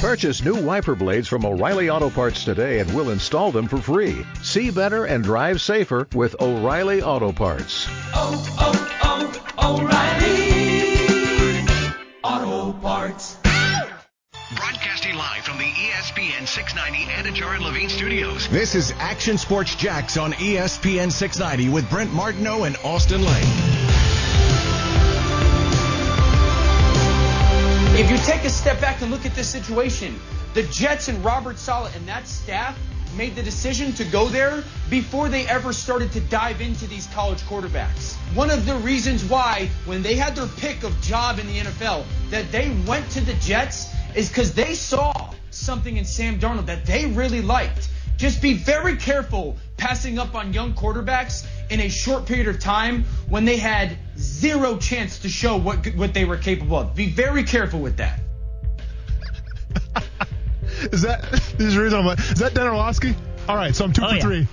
Purchase new wiper blades from O'Reilly Auto Parts today and we'll install them for free. See better and drive safer with O'Reilly Auto Parts. Oh, oh, oh, O'Reilly Auto Parts. Broadcasting live from the ESPN 690 Anajar and Levine studios. This is Action Sports Jax on ESPN 690 with Brent Martineau and Austin Lane. If you take a step back and look at this situation, the Jets and Robert Saleh and that staff made the decision to go there before they ever started to dive into these college quarterbacks. One of the reasons why, when they had their pick of job in the NFL, that they went to the Jets is because they saw something in Sam Darnold that they really liked. Just be very careful passing up on young quarterbacks in a short period of time when they had zero chance to show what what they were capable of. Be very careful with that. Is that this is the reason I'm like, is that Dan Orlovsky? All right, so I'm two Oh, for yeah. three.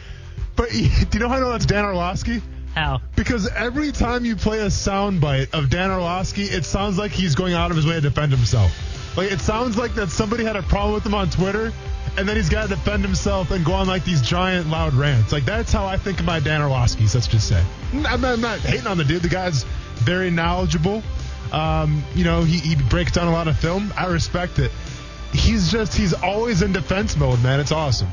But do you know how I know that's Dan Orlovsky? How? Because every time you play a soundbite of Dan Orlovsky, it sounds like he's going out of his way to defend himself. Like it sounds like that somebody had a problem with him on Twitter, and then he's got to defend himself and go on like these giant loud rants. Like that's how I think of my Dan Orlovsky. Let's just say, I'm not, I'm not hating on the dude. The guy's very knowledgeable. Um, you know, he, he breaks down a lot of film. I respect it. He's just he's always in defense mode, man. It's awesome.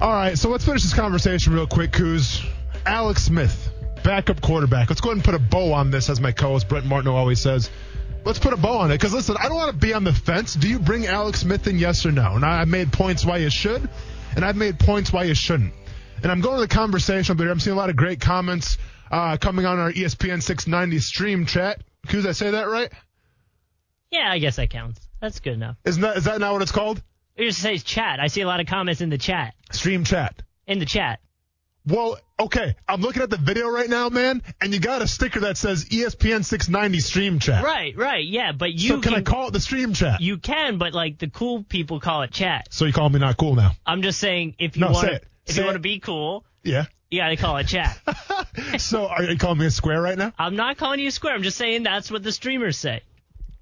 All right, so let's finish this conversation real quick, Coos. Alex Smith, backup quarterback. Let's go ahead and put a bow on this, as my co-host Brent Martineau always says. Let's put a bow on it, because listen, I don't want to be on the fence. Do you bring Alex Smith in, yes or no? And I- I've made points why you should, and I've made points why you shouldn't. And I'm going to the conversation, but I'm seeing a lot of great comments uh, coming on our ESPN 690 stream chat. Coos, I say that right? Yeah, I guess that counts. That's good enough. Isn't that is that not what it's called? It just says chat. I see a lot of comments in the chat. Stream chat. In the chat. Well, okay, I'm looking at the video right now, man, and you got a sticker that says ESPN 690 stream chat. Right, right, yeah, but you so can, I call it the stream chat? You can, but like the cool people call it chat. so you call me not cool now? I'm just saying if you No, want say to it. if Say you want to be cool, Yeah. you got to call it chat. so are you calling me a square right now? I'm not calling you a square. I'm just saying that's what the streamers say.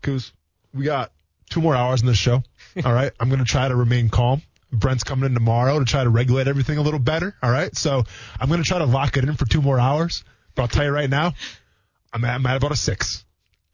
Coos, we got two more hours in this show. All right, I'm gonna try to remain calm. Brent's coming in tomorrow to try to regulate everything a little better. All right, so I'm gonna try to lock it in for two more hours. But I'll tell you right now, I'm at, I'm at about a six.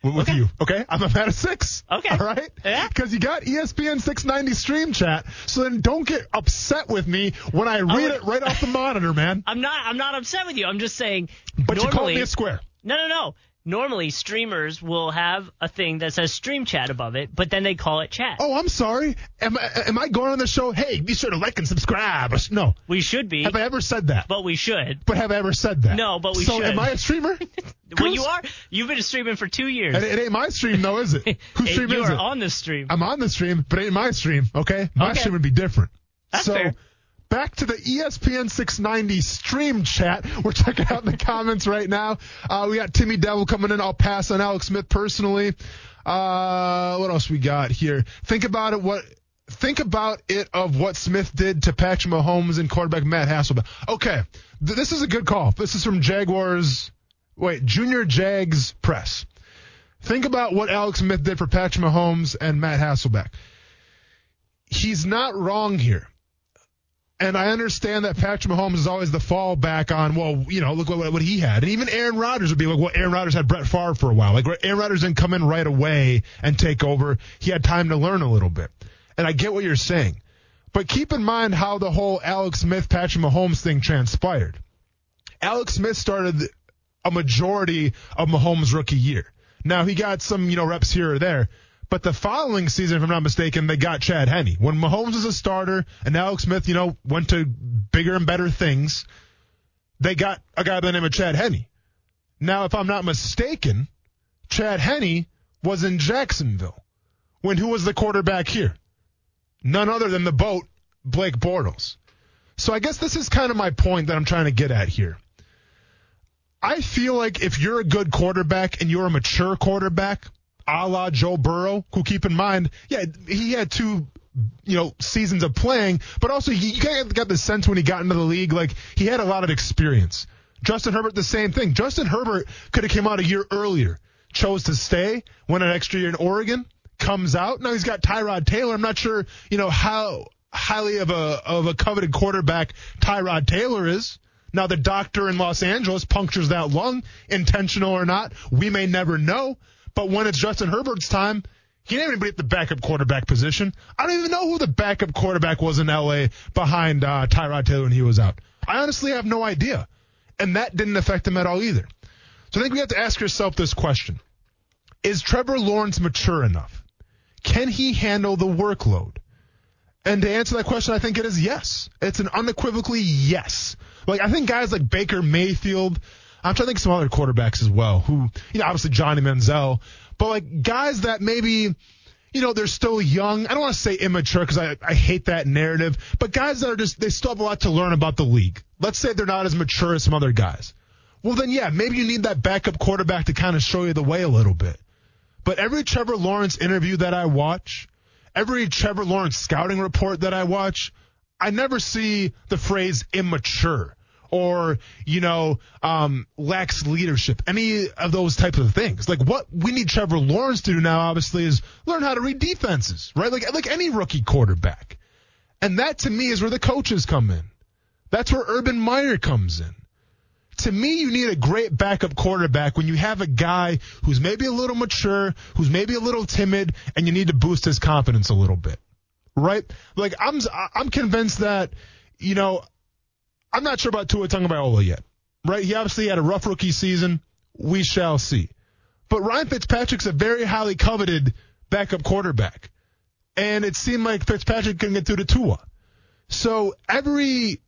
With Okay. you, okay? I'm at a six. Okay. All right? Yeah. Because you got ESPN 690 stream chat, so then don't get upset with me when I oh. read would- it right off the monitor, man. I'm not I'm not upset with you. I'm just saying But you called normally me a square. No, no, no. Normally streamers will have a thing that says stream chat above it, but then they call it chat. Oh, I'm sorry. Am I, am I going on the show? Hey, be sure to like and subscribe. No. We should be, Have I ever said that? but we should. But have I ever said that? No, but we so should. So am I a streamer? Well, you are. You've been streaming for two years. It, it ain't my stream though, is it? Whose stream you is are it? on the stream. I'm on the stream, but it ain't my stream. Okay, my Okay. stream would be different. That's so. fair. Back to the ESPN 690 stream chat. We're checking out the comments right now. Uh, we got Timmy Devil coming in. I'll pass on Alex Smith personally. Uh, what else we got here? Think about it. What think about it of what Smith did to Patrick Mahomes and quarterback Matt Hasselbeck. Okay, th- this is a good call. This is from Jaguars. Wait, Junior Jags Press. Think about what Alex Smith did for Patrick Mahomes and Matt Hasselbeck. He's not wrong here. And I understand that Patrick Mahomes is always the fallback on, well, you know, look what, what he had. And even Aaron Rodgers would be like, well, Aaron Rodgers had Brett Favre for a while. Like, Aaron Rodgers didn't come in right away and take over. He had time to learn a little bit. And I get what you're saying. But keep in mind how the whole Alex Smith, Patrick Mahomes thing transpired. Alex Smith started a majority of Mahomes' rookie year. Now, he got some, you know, reps here or there. But the following season, if I'm not mistaken, they got Chad Henne. When Mahomes was a starter and Alex Smith, you know, went to bigger and better things, they got a guy by the name of Chad Henne. Now, if I'm not mistaken, Chad Henne was in Jacksonville when who was the quarterback here? None other than the boat, Blake Bortles. So I guess this is kind of my point that I'm trying to get at here. I feel like if you're a good quarterback and you're a mature quarterback, a la Joe Burrow, who keep in mind, yeah, he had two, you know, seasons of playing, but also he, you kind of got the sense when he got into the league, like he had a lot of experience. Justin Herbert, the same thing. Justin Herbert could have came out a year earlier, chose to stay, went an extra year in Oregon, comes out. Now he's got Tyrod Taylor. I'm not sure, you know, how highly of a of a coveted quarterback Tyrod Taylor is. Now the doctor in Los Angeles punctures that lung, intentional or not, we may never know. But when it's Justin Herbert's time, he didn't even at the backup quarterback position. I don't even know who the backup quarterback was in LA behind uh, Tyrod Taylor when he was out. I honestly have no idea. And that didn't affect him at all either. So I think we have to ask yourself this question. Is Trevor Lawrence mature enough? Can he handle the workload? And to answer that question, I think it is yes. It's an unequivocally yes. Like, I think guys like Baker Mayfield, I'm trying to think of some other quarterbacks as well who, you know, obviously Johnny Manziel, but like guys that maybe, you know, they're still young. I don't want to say immature because I, I hate that narrative, but guys that are just, they still have a lot to learn about the league. Let's say they're not as mature as some other guys. Well, then, yeah, maybe you need that backup quarterback to kind of show you the way a little bit. But every Trevor Lawrence interview that I watch, every Trevor Lawrence scouting report that I watch, I never see the phrase immature or, you know, um, lacks leadership, any of those types of things. Like what we need Trevor Lawrence to do now, obviously, is learn how to read defenses, right? Like, like any rookie quarterback. And that to me is where the coaches come in. That's where Urban Meyer comes in to me, you need a great backup quarterback when you have a guy who's maybe a little mature, who's maybe a little timid, and you need to boost his confidence a little bit. Right? Like I'm, I'm convinced that, you know, I'm not sure about Tua Tagovailoa yet. Right? He obviously had a rough rookie season. We shall see. But Ryan Fitzpatrick's a very highly coveted backup quarterback. And it seemed like Fitzpatrick couldn't get through to Tua. So every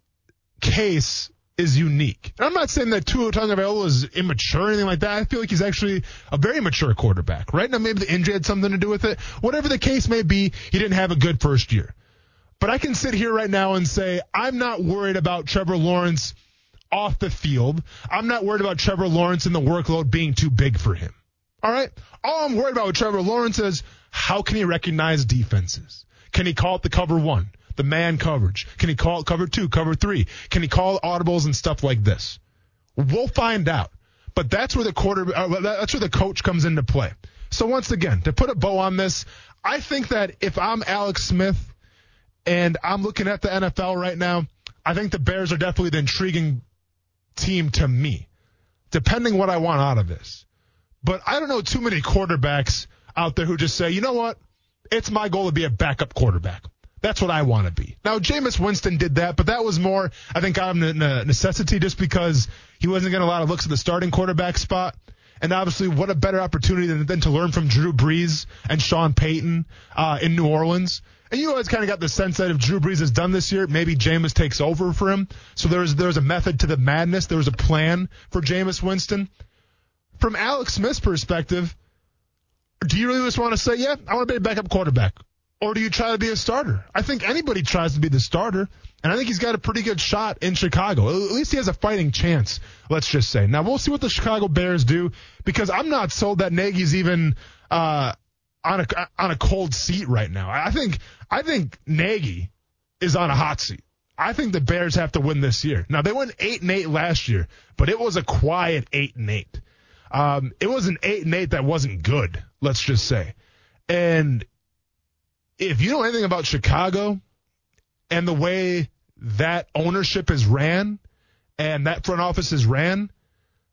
case is unique. And I'm not saying that Tua Tagovailoa is immature or anything like that. I feel like he's actually a very mature quarterback. Right now, maybe the injury had something to do with it. Whatever the case may be, he didn't have a good first year. But I can sit here right now and say I'm not worried about Trevor Lawrence off the field. I'm not worried about Trevor Lawrence and the workload being too big for him. All right. All I'm worried about with Trevor Lawrence is how can he recognize defenses? Can he call it the cover one? the man coverage? Can he call it cover two, cover three? Can he call audibles and stuff like this? We'll find out. But that's where the quarter, uh, that's where the coach comes into play. So once again, to put a bow on this, I think that if I'm Alex Smith and I'm looking at the NFL right now, I think the Bears are definitely the intriguing team to me, depending what I want out of this. But I don't know too many quarterbacks out there who just say, you know what? It's my goal to be a backup quarterback. That's what I want to be. Now, Jameis Winston did that, but that was more, I think, out of necessity just because he wasn't getting a lot of looks at the starting quarterback spot. And obviously, what a better opportunity than, than to learn from Drew Brees and Sean Payton uh, in New Orleans. And you always kind of got the sense that if Drew Brees has done this year, maybe Jameis takes over for him. So there's there's a method to the madness. There was a plan for Jameis Winston. From Alex Smith's perspective, do you really just want to say, yeah, I want to be a backup quarterback? or do you try to be a starter? I think anybody tries to be the starter, and I think he's got a pretty good shot in Chicago. At least he has a fighting chance, let's just say. Now, we'll see what the Chicago Bears do, because I'm not sold that Nagy's even uh, on a on a cold seat right now. I think I think Nagy is on a hot seat. I think the Bears have to win this year. Now, they went 8 and 8 last year, but it was a quiet 8 and 8. Um, it was an 8 and 8 that wasn't good, let's just say. And if you know anything about Chicago and the way that ownership is ran and that front office is ran,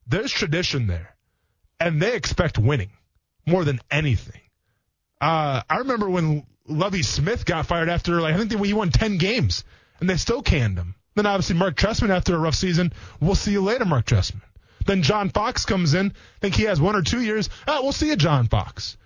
there's tradition there. And they expect winning more than anything. Uh, I remember when Lovie Smith got fired after, like, I think he won 10 games and they still canned him. Then obviously Mark Trestman after a rough season. We'll see you later, Mark Trestman. Then John Fox comes in. I think he has one or two years. Oh, we'll see you, John Fox.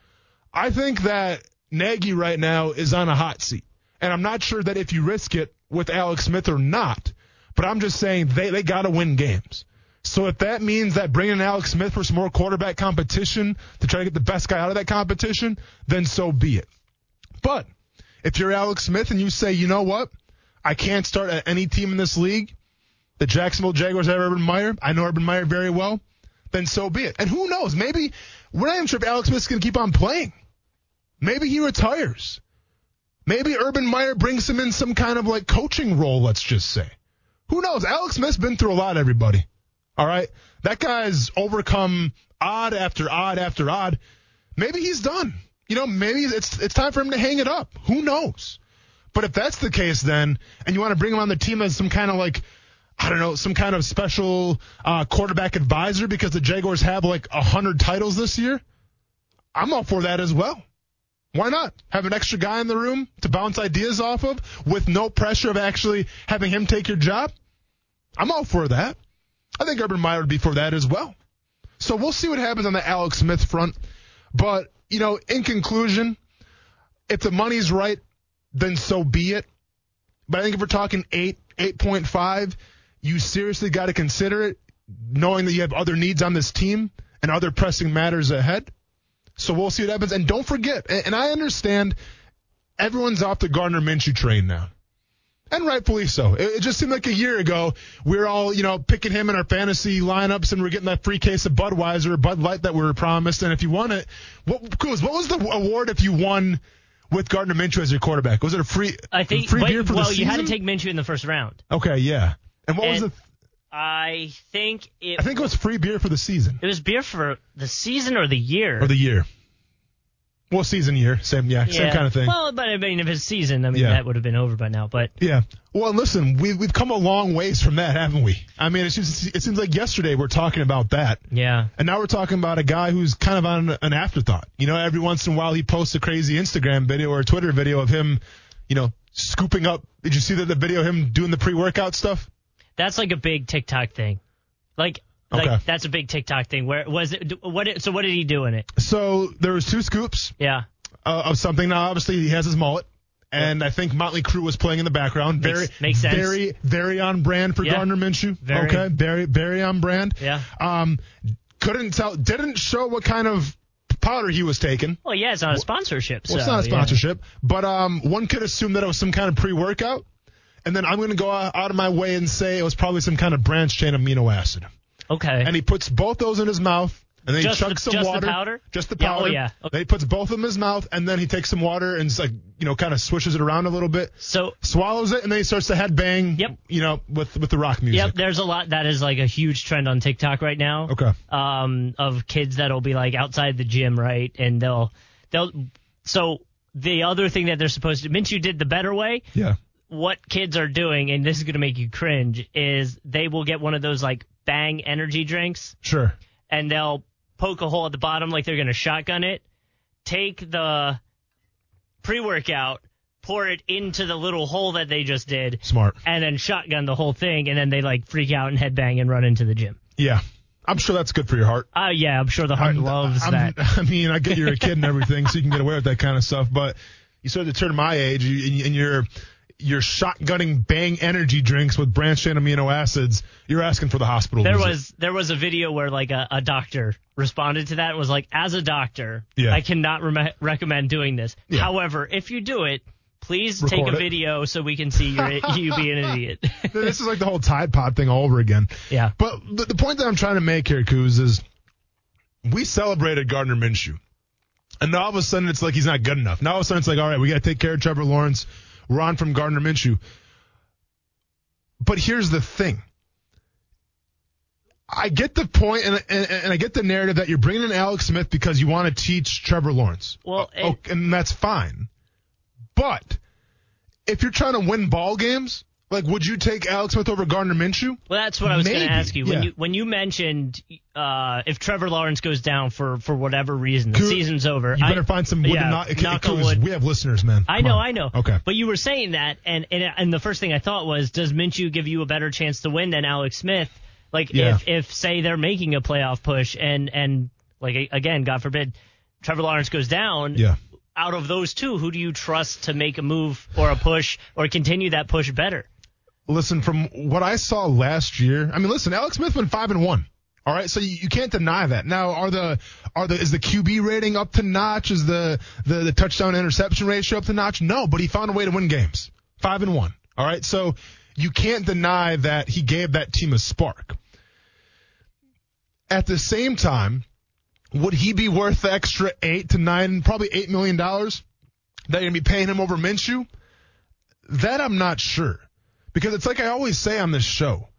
I think that Nagy right now is on a hot seat. And I'm not sure that if you risk it with Alex Smith or not, but I'm just saying they, they got to win games. So if that means that bringing Alex Smith for some more quarterback competition to try to get the best guy out of that competition, then so be it. But if you're Alex Smith and you say, you know what, I can't start at any team in this league, the Jacksonville Jaguars have Urban Meyer, I know Urban Meyer very well, then so be it. And who knows, maybe we're not even sure if Alex Smith's going to keep on playing. Maybe he retires. Maybe Urban Meyer brings him in some kind of like coaching role, let's just say. Who knows? Alex Smith's been through a lot, everybody. All right. That guy's overcome odd after odd after odd. Maybe he's done. you know, maybe it's it's time for him to hang it up. Who knows? But if that's the case, then and you want to bring him on the team as some kind of like I don't know, some kind of special uh, quarterback advisor because the Jaguars have like a hundred titles this year, I'm all for that as well. Why not have an extra guy in the room to bounce ideas off of with no pressure of actually having him take your job? I'm all for that. I think Urban Meyer would be for that as well. So we'll see what happens on the Alex Smith front. But, you know, in conclusion, if the money's right, then so be it. But I think if we're talking 8, 8.5, you seriously got to consider it, knowing that you have other needs on this team and other pressing matters ahead. So we'll see what happens. And don't forget, and I understand everyone's off the Gardner Minshew train now. And rightfully so. It, just seemed like a year ago we were all, you know, picking him in our fantasy lineups and we're getting that free case of Budweiser Bud Light that we were promised. And if you won it, what, what was the award if you won with Gardner Minshew as your quarterback? Was it a free, I think. free beer for well, the season? Well, you had to take Minshew in the first round. Okay, yeah. And what was And the? I think it. I think it was free beer for the season it was beer for the season or the year. or the year. Well, season year, same yeah, same kind of thing. Well, but I mean, if it's season, I mean, Yeah. that would have been over by now. But Yeah. Well, listen, we, we've come a long ways from that, haven't we? I mean, it seems, it seems like yesterday we're talking about that. yeah, And now we're talking about a guy who's kind of on an afterthought. You know, every once in a while he posts a crazy Instagram video or a Twitter video of him, you know, scooping up. Did you see that the video of him doing the pre-workout stuff? that's like a big TikTok thing. Like, Okay. like that's a big TikTok thing. Where was it? What? So what did he do in it? So there was two scoops Yeah. uh, of something. Now, obviously, he has his mullet. And I think Motley Crue was playing in the background. Very, makes sense. very, very on brand for Yeah. Gardner Minshew. Very. Okay, very, very on brand. Yeah. Um, couldn't tell, didn't show what kind of powder he was taking. Well, yeah, it's not a sponsorship. Well, it's not a yeah. sponsorship, but um, one could assume that it was some kind of pre-workout. And then I'm going to go out out of my way and say it was probably some kind of branched chain amino acid. Okay. And he puts both those in his mouth, and then Just he the- chugs some water. just the water. powder? Just the Yeah, oh, powder. yeah. Okay. Then he puts both of them in his mouth, and then he takes some water and like you know kind of swishes it around a little bit, so swallows it, and then he starts to headbang. Yep. You know, with with the rock music. Yep, there's a lot that is like a huge trend on TikTok right now. Okay. Um, of kids that'll be like outside the gym, right? And they'll they'll so the other thing that they're supposed to Minshew did the better way. Yeah. What kids are doing, and this is gonna make you cringe, is they will get one of those like bang energy drinks Sure. and they'll poke a hole at the bottom like they're gonna shotgun it, take the pre workout, pour it into the little hole that they just did, Smart. and then shotgun the whole thing, and then they like freak out and headbang and run into the gym. Yeah. I'm sure that's good for your heart. Oh yeah, I'm sure the heart I'm- loves I'm- that. I mean, I get you're a kid and everything, so you can get away with that kind of stuff. But you start to turn my age, you- and you're you're shotgunning bang energy drinks with branched chain amino acids. You're asking for the hospital. There visit. was there was a video where like a, a doctor responded to that and was like, as a doctor, Yeah. I cannot re- recommend doing this. Yeah. However, if you do it, please take a it. video so we can see you be an idiot. this is like the whole Tide Pod thing all over again. yeah. But the, the point that I'm trying to make here, Kuz, is we celebrated Gardner Minshew. And now all of a sudden it's like he's not good enough. Now all of a sudden it's like, all right, we got to take care of Trevor Lawrence. We're from Gardner Minshew. But here's the thing. I get the point and, and, and I get the narrative that you're bringing in Alex Smith because you want to teach Trevor Lawrence. Well, Oh, and that's fine. But if you're trying to win ball games, like would you take Alex Smith over Gardner Minshew? Well, that's what I was going to ask you. When yeah. you when you mentioned uh, if Trevor Lawrence goes down for for whatever reason, the Kuz, season's over. You better I- find some wood yeah, to knock. knock on wood. We have listeners, man. I know, on. I know. Okay. But you were saying that, and, and and the first thing I thought was, does Minshew give you a better chance to win than Alex Smith? Like Yeah. if if say they're making a playoff push, and and like again, God forbid, Trevor Lawrence goes down. Yeah. Out of those two, who do you trust to make a move or a push or continue that push better? Listen, from what I saw last year, I mean, listen, Alex Smith went five and one. All right, so you, can't deny that. Now, are the are the is the QB rating up to notch? Is the the, the touchdown interception ratio up to notch? No, but he found a way to win games. Five and one. All right, so you can't deny that he gave that team a spark. At the same time, would he be worth the extra eight to nine, probably eight million dollars that you're gonna be paying him over Minshew? That I'm not sure. Because it's like I always say on this show.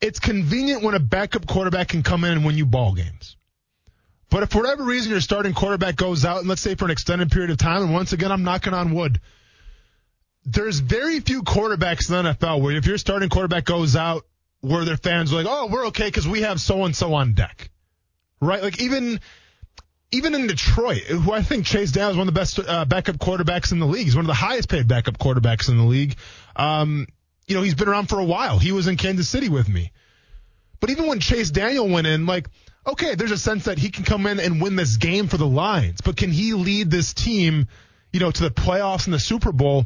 It's convenient when a backup quarterback can come in and win you ball games. But if for whatever reason your starting quarterback goes out, and let's say for an extended period of time, and once again I'm knocking on wood, there's very few quarterbacks in the NFL where if your starting quarterback goes out, where their fans are like, oh, we're okay because we have so and so on deck, right? Like even even in Detroit, who I think Chase Daniel is one of the best uh, backup quarterbacks in the league. He's one of the highest paid backup quarterbacks in the league. Um, you know, he's been around for a while. He was in Kansas City with me. But even when Chase Daniel went in, like, okay, there's a sense that he can come in and win this game for the Lions, but can he lead this team, you know, to the playoffs and the Super Bowl?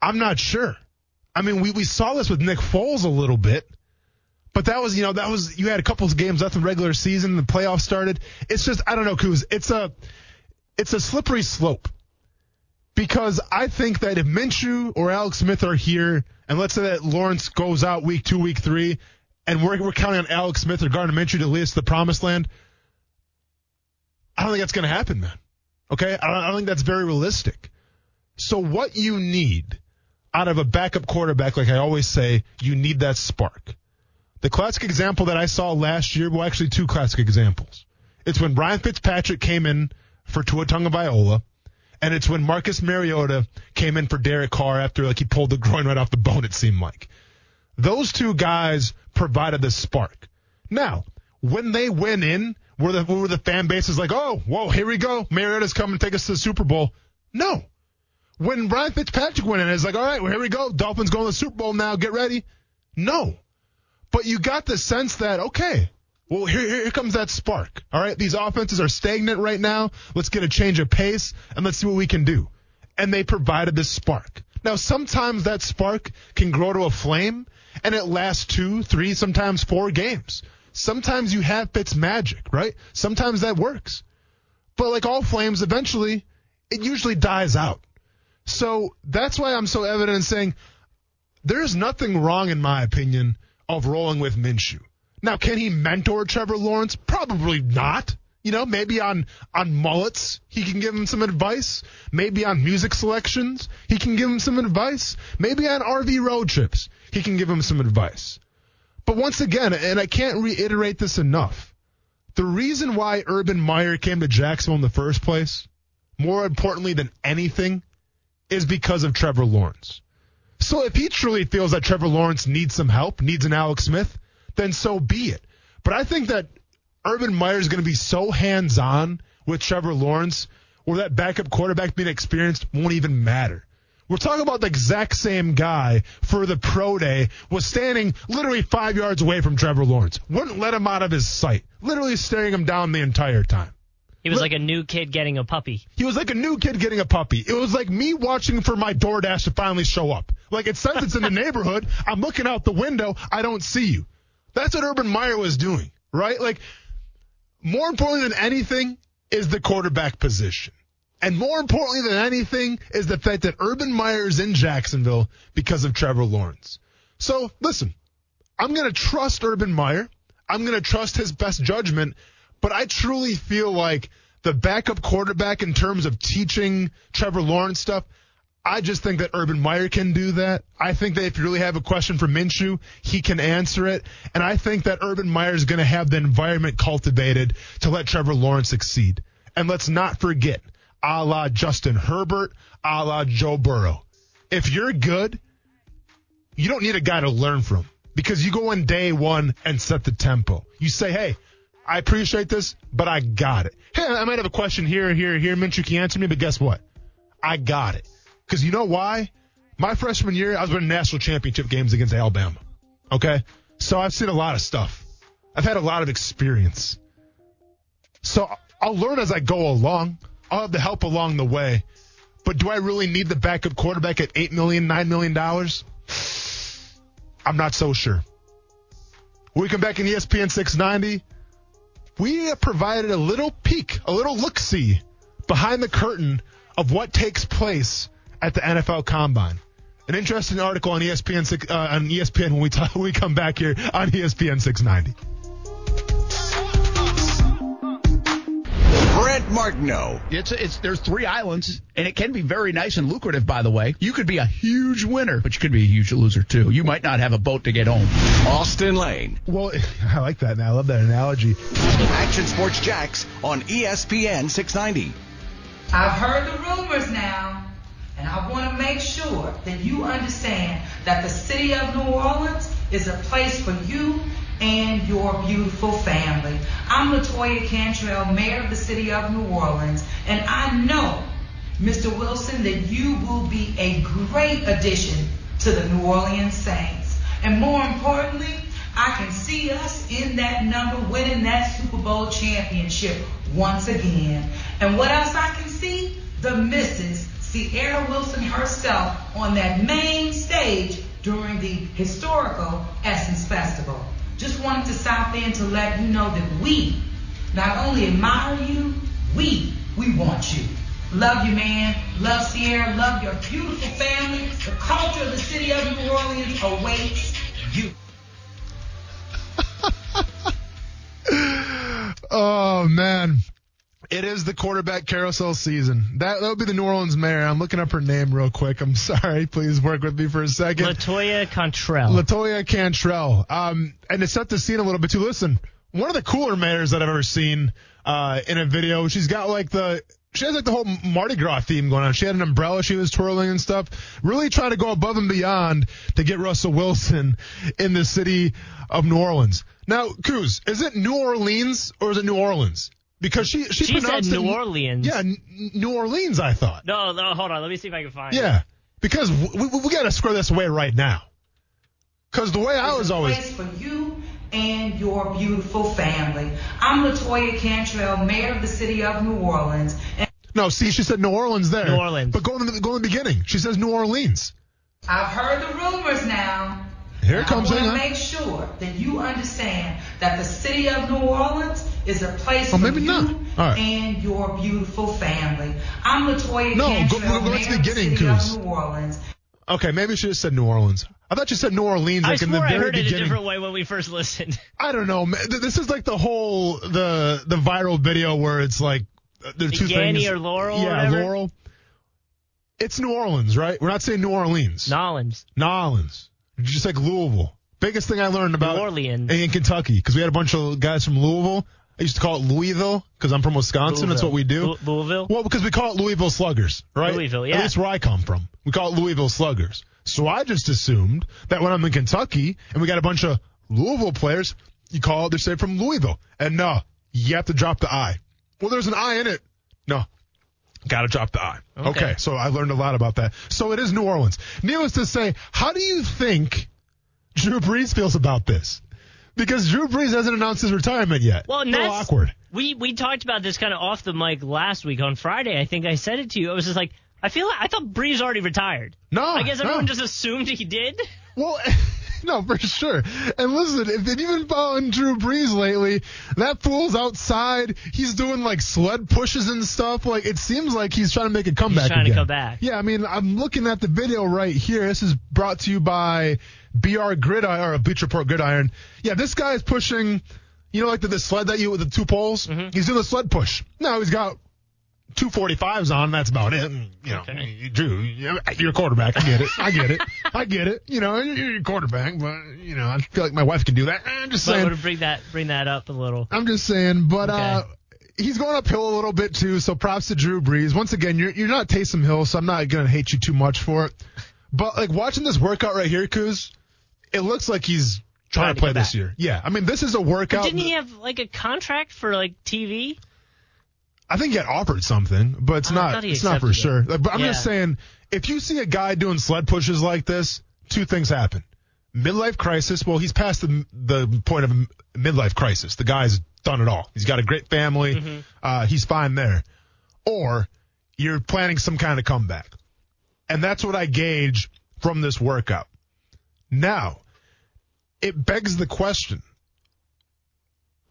I'm not sure. I mean, we, we saw this with Nick Foles a little bit. But that was, you know, that was you had a couple of games left in the regular season. The playoffs started. It's just I don't know, Kuz. It's a it's a slippery slope because I think that if Minshew or Alex Smith are here, and let's say that Lawrence goes out week two, week three, and we're we're counting on Alex Smith or Gardner Minshew to lead us to the promised land, I don't think that's going to happen, man. Okay, I don't, I don't think that's very realistic. So what you need out of a backup quarterback, like I always say, you need that spark. The classic example that I saw last year, well, actually two classic examples. It's when Ryan Fitzpatrick came in for Tua Tagovailoa, and it's when Marcus Mariota came in for Derek Carr after like he pulled the groin right off the bone. It seemed like those two guys provided the spark. Now, when they went in, were the were the fan bases like, oh, whoa, here we go, Mariota's coming to take us to the Super Bowl? No. When Ryan Fitzpatrick went in, it's like, all right, well, here we go, Dolphins going to the Super Bowl now, get ready. No. But you got the sense that, okay, well, here, here comes that spark. All right. These offenses are stagnant right now. Let's get a change of pace and let's see what we can do. And they provided this spark. Now, sometimes that spark can grow to a flame and it lasts two, three, sometimes four games. Sometimes you have Fitz magic, right? Sometimes that works. But like all flames, eventually it usually dies out. So that's why I'm so evident in saying there's nothing wrong, in my opinion, of rolling with Minshew. Now, can he mentor Trevor Lawrence? Probably not. You know, maybe on on mullets he can give him some advice. Maybe on music selections he can give him some advice. Maybe on RV road trips he can give him some advice. But once again, and I can't reiterate this enough, the reason why Urban Meyer came to Jacksonville in the first place, more importantly than anything, is because of Trevor Lawrence. So if he truly feels that Trevor Lawrence needs some help, needs an Alex Smith, then so be it. But I think that Urban Meyer is going to be so hands on with Trevor Lawrence, where that backup quarterback being experienced won't even matter. We're talking about the exact same guy for the pro day was standing literally five yards away from Trevor Lawrence. Wouldn't let him out of his sight. Literally staring him down the entire time. He was like a new kid getting a puppy. He was like a new kid getting a puppy. It was like me watching for my DoorDash to finally show up. Like it says it's in the neighborhood. I'm looking out the window. I don't see you. That's what Urban Meyer was doing, right? Like more importantly than anything is the quarterback position. And more importantly than anything is the fact that Urban Meyer is in Jacksonville because of Trevor Lawrence. So listen, I'm going to trust Urban Meyer. I'm going to trust his best judgment but I truly feel like the backup quarterback in terms of teaching Trevor Lawrence stuff, I just think that Urban Meyer can do that. I think that if you really have a question for Minshew, he can answer it. And I think that Urban Meyer is going to have the environment cultivated to let Trevor Lawrence succeed. And let's not forget, a la Justin Herbert, a la Joe Burrow. If you're good, you don't need a guy to learn from because you go in day one and set the tempo. You say, hey, I appreciate this, but I got it. Hey, I might have a question here, here, here. Minshew can answer me, but guess what? I got it. Because you know why? My freshman year, I was winning national championship games against Alabama. Okay? So I've seen a lot of stuff. I've had a lot of experience. So I'll learn as I go along. I'll have the help along the way. But do I really need the backup quarterback at $8 million, $9 million? I'm not so sure. We come back in ESPN 690, we provided a little peek, a little look see behind the curtain of what takes place at the NFL Combine. An interesting article on ESPN uh, on ESPN when we talk, when we come back here on ESPN 690. Brent Martineau. It's it's there's three islands, and it can be very nice and lucrative. By the way, you could be a huge winner, but you could be a huge loser too. You might not have a boat to get home. Austin Lane. Well, I like that. Now I love that analogy. Action Sports Jax on ESPN 690. I've heard the rumors now, and I want to make sure that you understand that the city of New Orleans is a place for you and your beautiful family. I'm Latoya Cantrell, mayor of the city of New Orleans, and I know, Mr. Wilson, that you will be a great addition to the New Orleans Saints. And more importantly, I can see us in that number winning that Super Bowl championship once again. And what else I can see? The Mrs. Sierra Wilson herself on that main stage during the historical Essence Festival. Just wanted to stop in to let you know that we not only admire you, we, we want you. Love you, man. Love Sierra. Love your beautiful family. The culture of the city of New Orleans awaits you. Oh man. It is the quarterback carousel season. That that would be the New Orleans mayor. I'm looking up her name real quick. I'm sorry. Please work with me for a second. Latoya Contrell. Latoya Cantrell. Um, and to set the scene a little bit too, listen, one of the cooler mayors that I've ever seen, uh, in a video, she's got like the, she has like the whole Mardi Gras theme going on. She had an umbrella she was twirling and stuff. Really trying to go above and beyond to get Russell Wilson in the city of New Orleans. Now, Kuz, is it New Orleans or is it New Orleans? Because she, she, She said pronounced it New Orleans. Yeah, New Orleans, I thought. No, no, hold on. Let me see if I can find it. Yeah, because we, we, we got to square this away right now. Because the way I was It's a always, place for you and your beautiful family. I'm Latoya Cantrell, mayor of the city of New Orleans, and no, see, she said New Orleans there. New Orleans. But go in the, go in the beginning. She says New Orleans. I've heard the rumors now. Here it And comes, I want to make sure that you understand that the city of New Orleans is a place Oh, for maybe you not. All right. and your beautiful family. I'm Latoya No, go- Cantrell, go- go to mayor the of the beginning, city Coos. of New Orleans. Okay, maybe she just said New Orleans. I thought you said New Orleans I like in swore the I very heard it a beginning. different way when we first listened. I don't know. This is like the whole the the viral video where it's like uh, there's two Yanny things. or Laurel Yeah, whatever? Laurel. It's New Orleans, right? We're not saying New Orleans. Nolans. Nolans. Just like Louisville. Biggest thing I learned about New Orleans. in Kentucky because we had a bunch of guys from Louisville. I used to call it Louisville because I'm from Wisconsin. That's what we do. Lou- Louisville? Well, because we call it Louisville Sluggers, right? Louisville, yeah. At least where I come from. We call it Louisville Sluggers. So I just assumed that when I'm in Kentucky and we got a bunch of Louisville players, you call it, they're say from Louisville. And no, you have to drop the I. Well, there's an I in it. No. Gotta drop the I. Okay. okay, so I learned a lot about that. So it is New Orleans. Needless to say, how do you think Drew Brees feels about this? Because Drew Brees hasn't announced his retirement yet. Well, and that's- awkward. We we talked about this kind of off the mic last week on Friday. I think I said it to you. I was just like, I feel like I thought Brees already retired. No, I guess no. everyone just assumed he did. Well, no, for sure. And listen, if they've even following Drew Brees lately, that fool's outside. He's doing like sled pushes and stuff. Like it seems like he's trying to make a comeback. trying to come back. Yeah, I mean, I'm looking at the video right here. This is brought to you by BR Gridiron or Bleacher Report Gridiron. Yeah, this guy is pushing. You know, like the, the sled that you with the two poles. Mm-hmm. He's doing the sled push. Now he's got. 245s on, that's about it. And, you know, Okay. you- Drew, you're a quarterback. I get it. I get it. I get it. You know, you're a quarterback, but, you know, I feel like my wife can do that. I'm just But saying. would bring that bring that up a little. I'm just saying, but Okay. uh he's going uphill a little bit too. So props to Drew Brees. Once again, you're you're not Taysom Hill, so I'm not gonna hate you too much for it. But like watching this workout right here, Kuz, it looks like he's trying, Trying to to play this year. Yeah, I mean this is a workout. Didn't he have like a contract for like TV? I think he had offered something, but it's I not it's not for accepted sure. But I'm just saying, if you see a guy doing sled pushes like this, two things happen. Midlife crisis. Well, he's past the the point of a midlife crisis. The guy's done it all. He's got a great family. Mm-hmm. Uh, he's fine there. Or you're planning some kind of comeback, and that's what I gauge from this workout. Now, it begs the question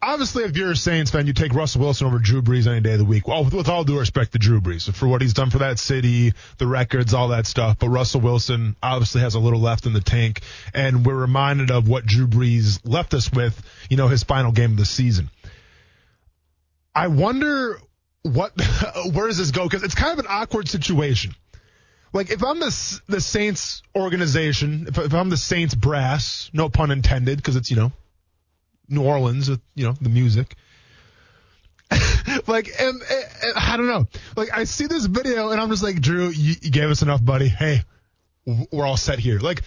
obviously, if you're a Saints fan, you take Russell Wilson over Drew Brees any day of the week. Well, with, with all due respect to Drew Brees for what he's done for that city, the records, all that stuff. But Russell Wilson obviously has a little left in the tank, and we're reminded of what Drew Brees left us with, you know, his final game of the season. I wonder what, where does this go? Because it's kind of an awkward situation. Like if I'm the the Saints organization, if, if I'm the Saints brass, no pun intended, because it's you know New Orleans with you know the music. like and, and- I don't know. Like I see this video and I'm just like, Drew, you, you gave us enough, buddy. Hey, we're all set here. Like,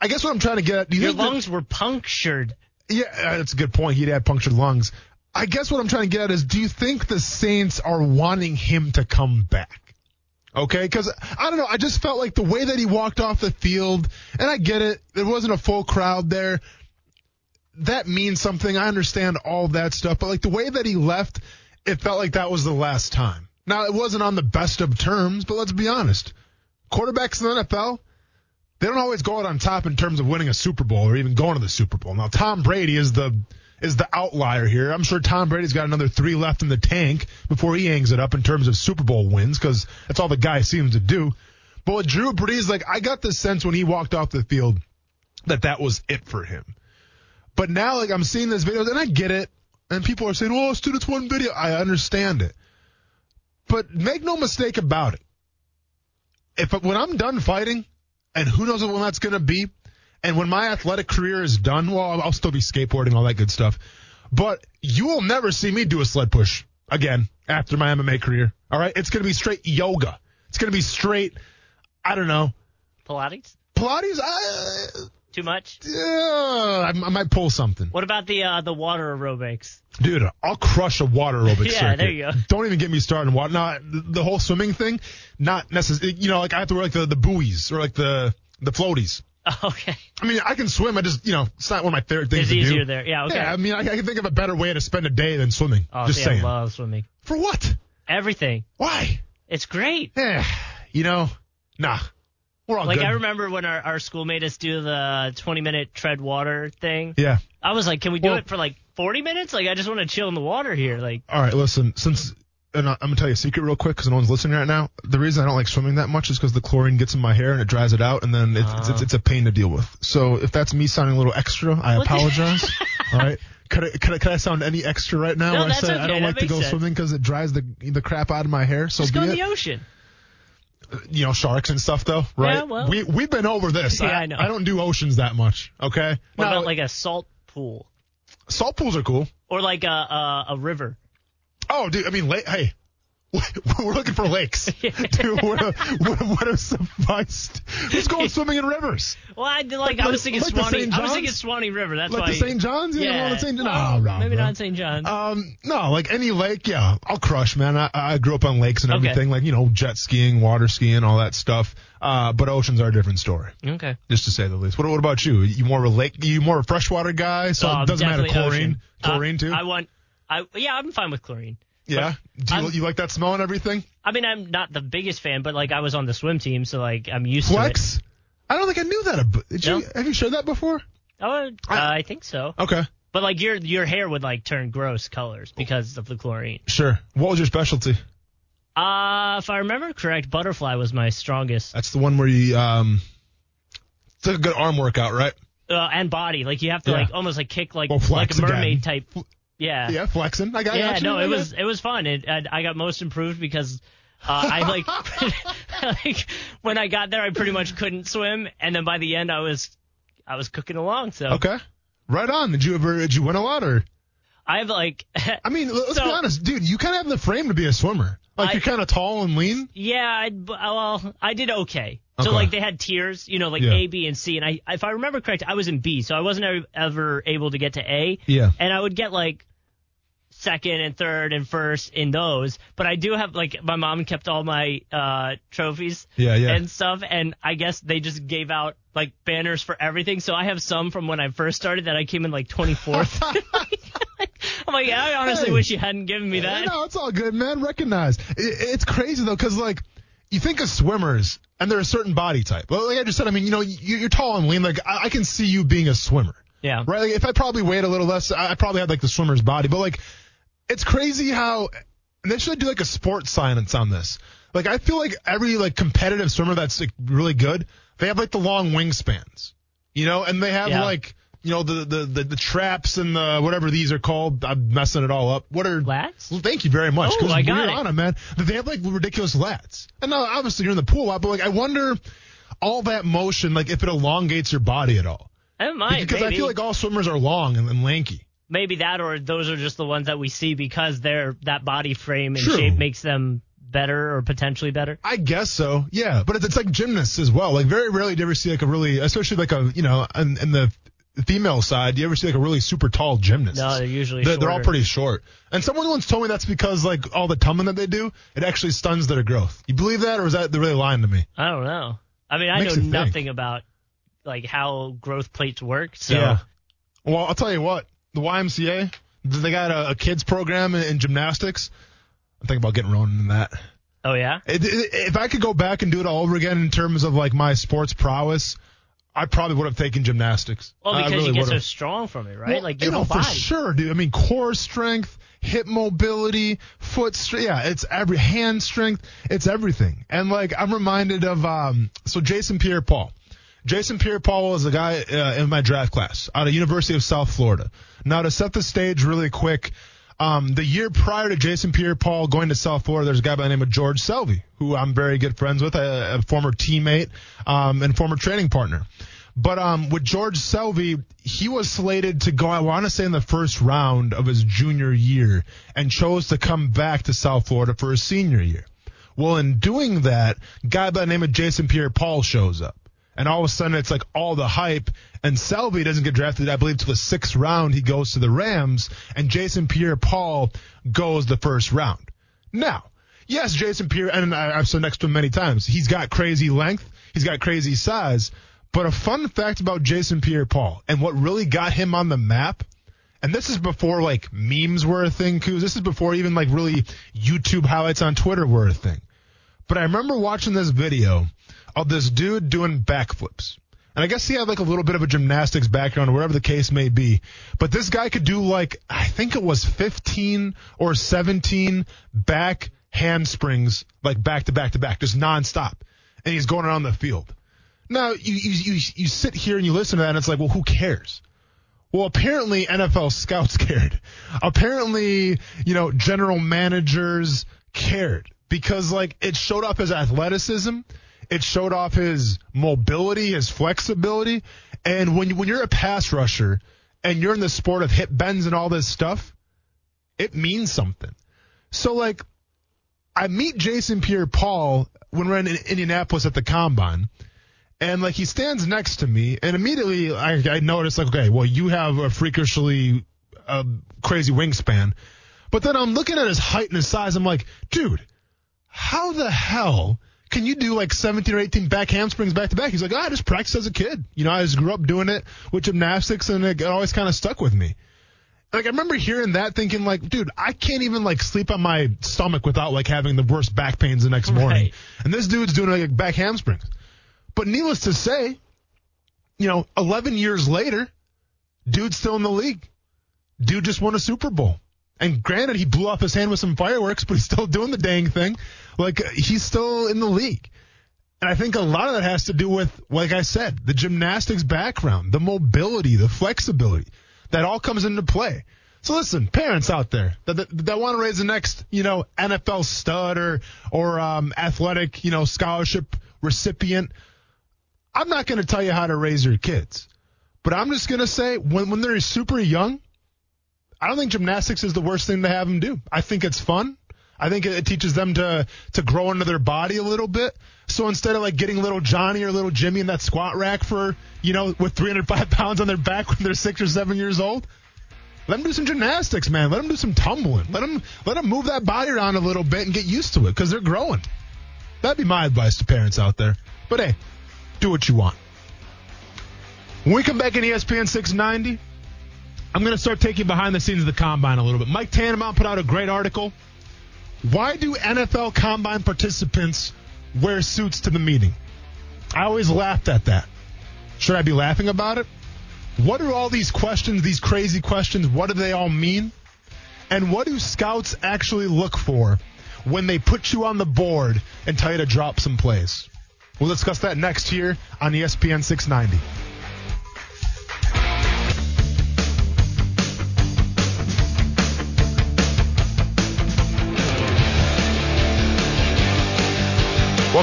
I guess what I'm trying to get at. Do you Your think that- lungs were punctured. yeah, uh, that's a good point. He'd had punctured lungs. I guess what I'm trying to get at is, do you think the Saints are wanting him to come back? Okay, because I don't know. I just felt like the way that he walked off the field, and I get it. There wasn't a full crowd there. That means something. I understand all that stuff, but like the way that he left, it felt like that was the last time. Now it wasn't on the best of terms, but let's be honest. Quarterbacks in the NFL, they don't always go out on top in terms of winning a Super Bowl or even going to the Super Bowl. Now Tom Brady is the is the outlier here. I'm sure Tom Brady's got another three left in the tank before he hangs it up in terms of Super Bowl wins because that's all the guy seems to do. But with Drew Brees, like I got the sense when he walked off the field that that was it for him. But now, like I'm seeing this video, and I get it, and people are saying, "Oh, students one video." I understand it, but make no mistake about it. If when I'm done fighting, and who knows when that's going to be, and when my athletic career is done, well, I'll still be skateboarding, all that good stuff. But you will never see me do a sled push again after my MMA career. All right, it's going to be straight yoga. It's going to be straight. I don't know. Pilates? Pilates, I, Too much? yeah, I, I might pull something. What about the uh, the water aerobics? Dude, I'll crush a water aerobics Yeah, circuit. there you go. Don't even get me started on water. No, the, whole swimming thing, not necessarily. You know, like I have to wear like the, the buoys or like the the floaties. Okay. I mean, I can swim. I just, you know, it's not one of my favorite things It's to do. easier there. Yeah, okay. Yeah, I mean, I, I can think of a better way to spend a day than swimming. Oh, just see, saying. I love swimming. For what? Everything. Why? It's great. Eh, you know, nah. We're all Like good. I remember when our, our school made us do the 20 minute tread water thing. Yeah. I was like, can we do Well- it for like 40 minutes? Like I just want to chill in the water here. Like All right, listen. Since and I- I'm gonna tell you a secret real quick because no one's listening right now. The reason I don't like swimming that much is because the chlorine gets in my hair and it dries it out, and then it's, it's, it's, it's a pain to deal with. So if that's me sounding a little extra, I What apologize. All right. Could I, could, I, could I sound any extra right now No, when I say okay. I don't That like to go sense. swimming because it dries the the crap out of my hair? So just be go in it. the ocean. You know, sharks and stuff though, right? Yeah, well. we we've been over this. Yeah, I know. I don't do oceans that much. Okay. What about like a salt pool salt pools are cool. or like a a, a river? Oh, dude. I mean, la- hey, we're looking for lakes, dude. What a, what a, what a sufficed. Who's going swimming in rivers? Well, I did Like- like, I was thinking like Swanee. I was thinking? Swanee River. That's Like why. the St. John's? Yeah. know, the St. John- Well, no, Rob, maybe bro. not St. John's. Um, no, like any lake, yeah, I'll crush, man. I, I grew up on lakes and Okay. everything, like you know, jet skiing, water skiing, all that stuff. Uh, but oceans are a different story, okay. just to say the least. What, what about you? You more of a lake? You more of a freshwater guy? So Um, it doesn't matter chlorine, ocean. chlorine Uh, too. I want. I yeah, I'm fine with chlorine. Yeah. Do you, you like that smell and everything? I mean, I'm not the biggest fan, but like I was on the swim team, so like I'm used to it. Flex? I don't think I knew that. Did you? No. Have you shared that before? Oh, uh, I think so. Okay, But like your your hair would like turn gross colors because of the chlorine. sure. What was your specialty? Uh if I remember correct, butterfly was my strongest. That's the one where you um, it's like a good arm workout, right? Uh, and body, like you have to Yeah. like almost like kick like Well, like a mermaid again. type. Yeah. Yeah, flexing. I got. Yeah, got you. no, it was it was fun. It, I, I got most improved because uh, I like, like when I got there, I pretty much couldn't swim, and then by the end, I was I was cooking along. So Okay. Right on. Did you ever? Did you win a lot or? I have like, I mean, let's So- be honest, dude. You kind of have the frame to be a swimmer. Like I- you're kind of tall and lean. yeah, I well, I did okay. So Okay. like they had tiers, you know, like Yeah. A, B, and C, and I, if I remember correct, I was in B, so I wasn't ever, ever able to get to A. Yeah. and I would get like second and third and first in those. But I do have like my mom kept all my uh trophies Yeah, yeah. and stuff, and I guess they just gave out like banners for everything. So I have some from when I first started that I came in like 24th. I'm like, yeah, I honestly Hey. wish you hadn't given me that. No, it's all good, man. Recognize. It, it's crazy though, because like you think of swimmers and they're a certain body type. Well, like I just said, I mean, you know, you, you're tall and lean. Like I, I can see you being a swimmer. Yeah. Right. Like if I probably weighed a little less, I, I probably had like the swimmer's body. But like, it's crazy how they should do like a sports science on this. Like I feel like every like competitive swimmer that's like really good, they have like the long wingspans, you know, and they have Yeah. like you know the, the the the traps and the whatever these are called. I'm messing it all up. What are Lats? Well, thank you very much. Oh, I got it. man. They have like ridiculous lats. And now obviously you're in the pool a lot, but like I wonder all that motion, like if it elongates your body at all. Oh, it might. Because I feel like all swimmers are long and, and lanky. Maybe that, or those are just the ones that we see because their that body frame and True. shape makes them better or potentially better. I guess so. Yeah, but it's, it's like gymnasts as well. Like very rarely do you ever see like a really, especially like a you know, in, in the female side, do you ever see like a really super tall gymnast? No, they're usually They're, they're all pretty short. And someone once told me that's because like all the tumbling that they do, it actually stuns their growth. You believe that, or is that they're really lying to me? I don't know. I mean, I know you think. nothing about like how growth plates work. So Yeah. Well, I'll tell you what. The YMCA, they got a, a kids program in, in gymnastics. I'm thinking about getting Ronan in that. oh yeah, It- it- If I could go back and do it all over again in terms of like my sports prowess, I probably would have taken gymnastics. well because really you get so would've. strong from it, right? Well, like you know, whole for sure, dude. I mean, core strength, hip mobility, foot strength. Yeah, it's every hand strength. It's everything. And like, I'm reminded of um, so Jason Pierre-Paul. Jason Pierre-Paul is a guy uh, in my draft class out of University of South Florida. Now to set the stage really quick, um, the year prior to Jason Pierre-Paul going to South Florida, there's a guy by the name of George Selvie, who I'm very good friends with, a, a former teammate um, and former training partner. But um, with George Selvie, he was slated to go, I want to say, in the first round of his junior year and chose to come back to South Florida for his senior year. Well, in doing that, guy by the name of Jason Pierre Paul shows up. And all of a sudden, it's like all the hype. And Selvie doesn't get drafted, I believe, to the sixth round. He goes to the Rams, and Jason Pierre Paul goes the first round. Now, yes, Jason Pierre, and I, I've said next to him many times, he's got crazy length, he's got crazy size. But a fun fact about Jason Pierre Paul and what really got him on the map, and this is before like memes were a thing, Coos. This is before even like really YouTube highlights on Twitter were a thing. But I remember watching this video of this dude doing backflips. And I guess he had like a little bit of a gymnastics background or whatever the case may be. But this guy could do like, I think it was 15 or 17 back handsprings, like back to back to back, just nonstop. And he's going around the field. Now, you, you, you, you sit here and you listen to that and it's like, well, who cares? Well, apparently NFL scouts cared. Apparently, you know, general managers cared because like it showed up his athleticism. It showed off his mobility, his flexibility. And when, you- when you're a pass rusher and you're in the sport of hip bends and all this stuff, it means something. So like, I meet Jason Pierre Paul when we're in Indianapolis at the combine. And like he stands next to me, and immediately I, I notice like, okay, well you have a freakishly uh, crazy wingspan, but then I'm looking at his height and his size. I'm like, dude, how the hell can you do like 17 or 18 back handsprings back to back? He's like, "Ah, I just practiced as a kid. You know, I just grew up doing it with gymnastics, and it always kind of stuck with me. Like I remember hearing that, thinking like, dude, I can't even like sleep on my stomach without like having the worst back pains the next morning. Right. And this dude's doing like back handsprings. But needless to say, you know, 11 years later, dude's still in the league. Dude just won a Super Bowl. And granted, he blew off his hand with some fireworks, but he's still doing the dang thing. Like, he's still in the league. And I think a lot of that has to do with, like I said, the gymnastics background, the mobility, the flexibility. That all comes into play. So listen, parents out there that, that, that want to raise the next, you know, NFL stud or, or, um, athletic, you know, scholarship recipient, I'm not going to tell you how to raise your kids. But I'm just going to say when, when they're super young, I don't think gymnastics is the worst thing to have them do. I think it's fun. I think it, teaches them to to grow into their body a little bit. So instead of like getting little Johnny or little Jimmy in that squat rack for you know with 305 pounds on their back when they're six or seven years old, let them do some gymnastics, man. Let them do some tumbling. Let them let them move that body around a little bit and get used to it because they're growing. That'd be my advice to parents out there. But hey, do what you want. When we come back in ESPN 690, I'm going to start taking behind the scenes of the combine a little bit. Mike Tannenbaum put out a great article. Why do NFL combine participants wear suits to the meeting? I always laughed at that. Should I be laughing about it? What are all these questions, these crazy questions? What do they all mean? And what do scouts actually look for when they put you on the board and tell you to drop some plays? We'll discuss that next here on ESPN 690.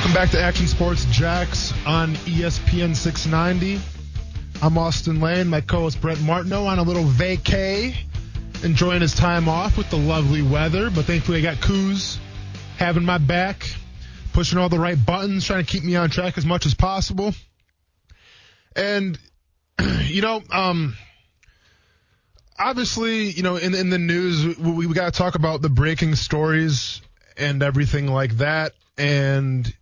Welcome back to Action Sports Jax on ESPN 690. I'm Austin Lane, my co-host Brent Martineau on a little vacay, enjoying his time off with the lovely weather. But thankfully, I got Coos having my back, pushing all the right buttons, trying to keep me on track as much as possible. And you know, um, obviously, you know, in in the news, we, we got to talk about the breaking stories and everything like that. And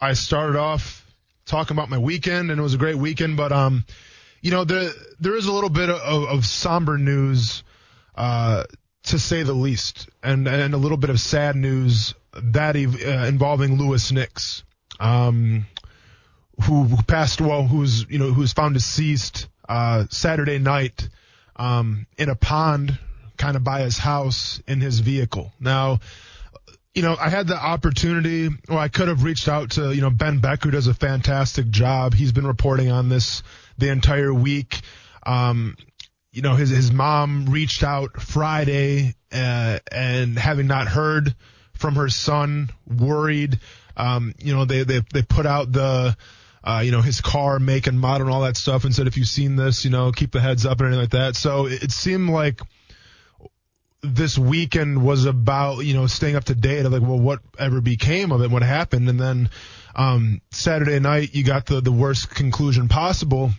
I started off talking about my weekend, and it was a great weekend. But um, you know, there there is a little bit of, of somber news, uh, to say the least, and and a little bit of sad news that ev- uh, involving Louis Nix, um, who, who passed well, who's you know who's found deceased uh, Saturday night um, in a pond, kind of by his house in his vehicle. Now you know, I had the opportunity, or I could have reached out to, you know, Ben Beck, who does a fantastic job. He's been reporting on this the entire week. Um, you know, his, his mom reached out Friday, uh, and having not heard from her son, worried, um, you know, they, they, they put out the, uh, you know, his car, make and model and all that stuff and said, if you've seen this, you know, keep the heads up and anything like that. So it, it seemed like, this weekend was about you know staying up to date of like well whatever became of it what happened. And then um saturday night you got the the worst conclusion possible.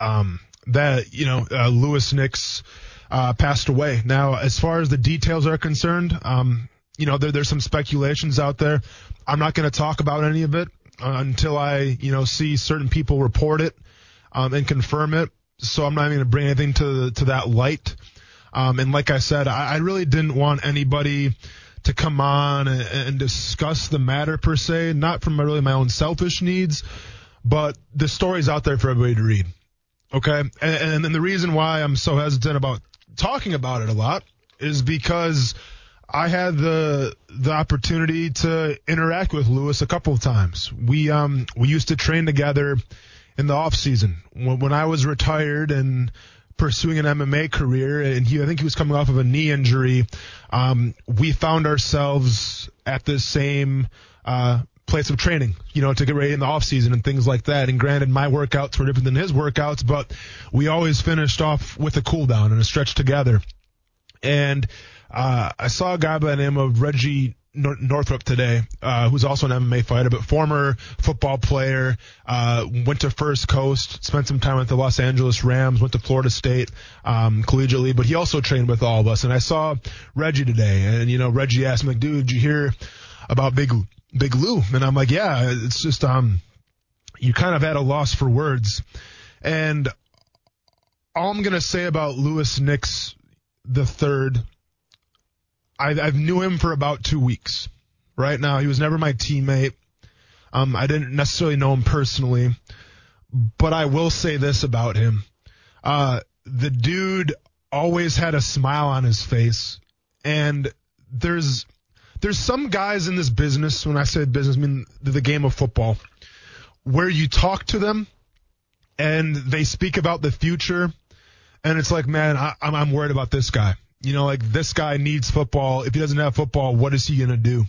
Um that you know uh, louis nix uh passed away. Now as far as the details are concerned um you know there, there's some speculations out there. I'm not going to talk about any of it uh, until i you know see certain people report it um and confirm it. So i'm not even going to bring anything to to that light um, and like I said, I, I really didn't want anybody to come on and, and discuss the matter per se, not from really my own selfish needs, but the story's out there for everybody to read. Okay. And, and, and the reason why I'm so hesitant about talking about it a lot is because I had the the opportunity to interact with Louis a couple of times. We um we used to train together in the off season when, when I was retired and pursuing an MMA career, and he I think he was coming off of a knee injury. Um, we found ourselves at the same uh, place of training, you know, to get ready in the off season and things like that. And granted, my workouts were different than his workouts, but we always finished off with a cool down and a stretch together. And uh, I saw a guy by the name of Reggie Nor- Northrup today, uh, who's also an MMA fighter, but former football player, uh, went to First Coast, spent some time with the Los Angeles Rams, went to Florida State, um, collegiately, but he also trained with all of us. And I saw Reggie today, and you know, Reggie asked me, like, dude, did you hear about Big, Big Lou? And I'm like, yeah, it's just, um, you kind of had a loss for words. And all I'm going to say about Louis Nix the third I, I've knew him for about two weeks. Right now, he was never my teammate. Um, I didn't necessarily know him personally, but I will say this about him: uh, the dude always had a smile on his face, and there's there's some guys in this business. When I say business, I mean the, game of football, where you talk to them, and they speak about the future, and it's like, man, I, I'm worried about this guy. You know, like this guy needs football. If he doesn't have football, what is he going to do?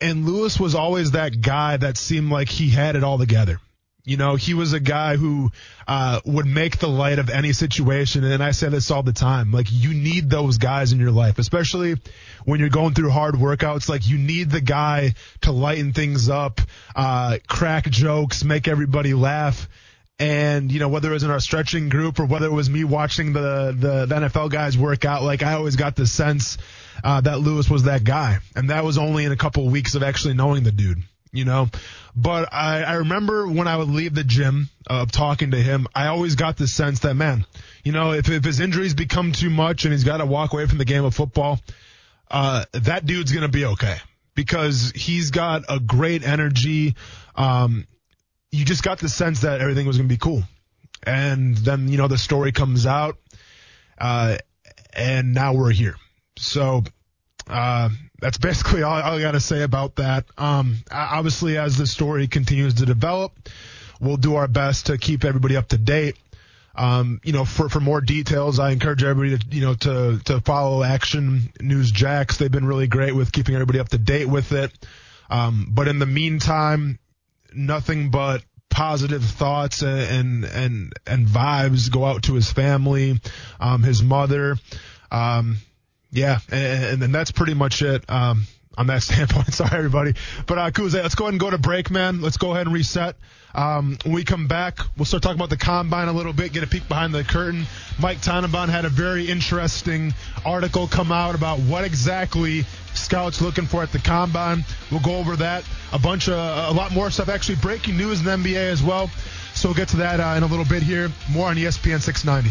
And Louis was always that guy that seemed like he had it all together. You know, he was a guy who uh, would make the light of any situation. And I say this all the time. Like, you need those guys in your life, especially when you're going through hard workouts. Like, you need the guy to lighten things up, uh, crack jokes, make everybody laugh. And, you know, whether it was in our stretching group or whether it was me watching the, the, the NFL guys work out, like I always got the sense, uh, that Louis was that guy. And that was only in a couple of weeks of actually knowing the dude, you know. But I, I remember when I would leave the gym uh, of talking to him, I always got the sense that, man, you know, if, if his injuries become too much and he's got to walk away from the game of football, uh, that dude's to be okay because he's got a great energy. Um, you just got the sense that everything was going to be cool. And then, you know, the story comes out, uh, and now we're here. So, uh, that's basically all, all I got to say about that. Um, obviously, as the story continues to develop, we'll do our best to keep everybody up to date. Um, you know, for, for more details, I encourage everybody to, you know, to, to follow Action News Jax. They've been really great with keeping everybody up to date with it. Um, but in the meantime, nothing but positive thoughts and and and vibes go out to his family, um, his mother. Um, yeah, and, and then that's pretty much it. Um, on that standpoint. Sorry, everybody. But uh, Kuze, let's go ahead and go to break, man. Let's go ahead and reset. Um, when we come back, we'll start talking about the combine a little bit, get a peek behind the curtain. Mike Tannenbaum had a very interesting article come out about what exactly scouts looking for at the combine. We'll go over that. A bunch of, a lot more stuff. Actually, breaking news in the NBA as well. So we'll get to that uh, in a little bit here. More on ESPN 690.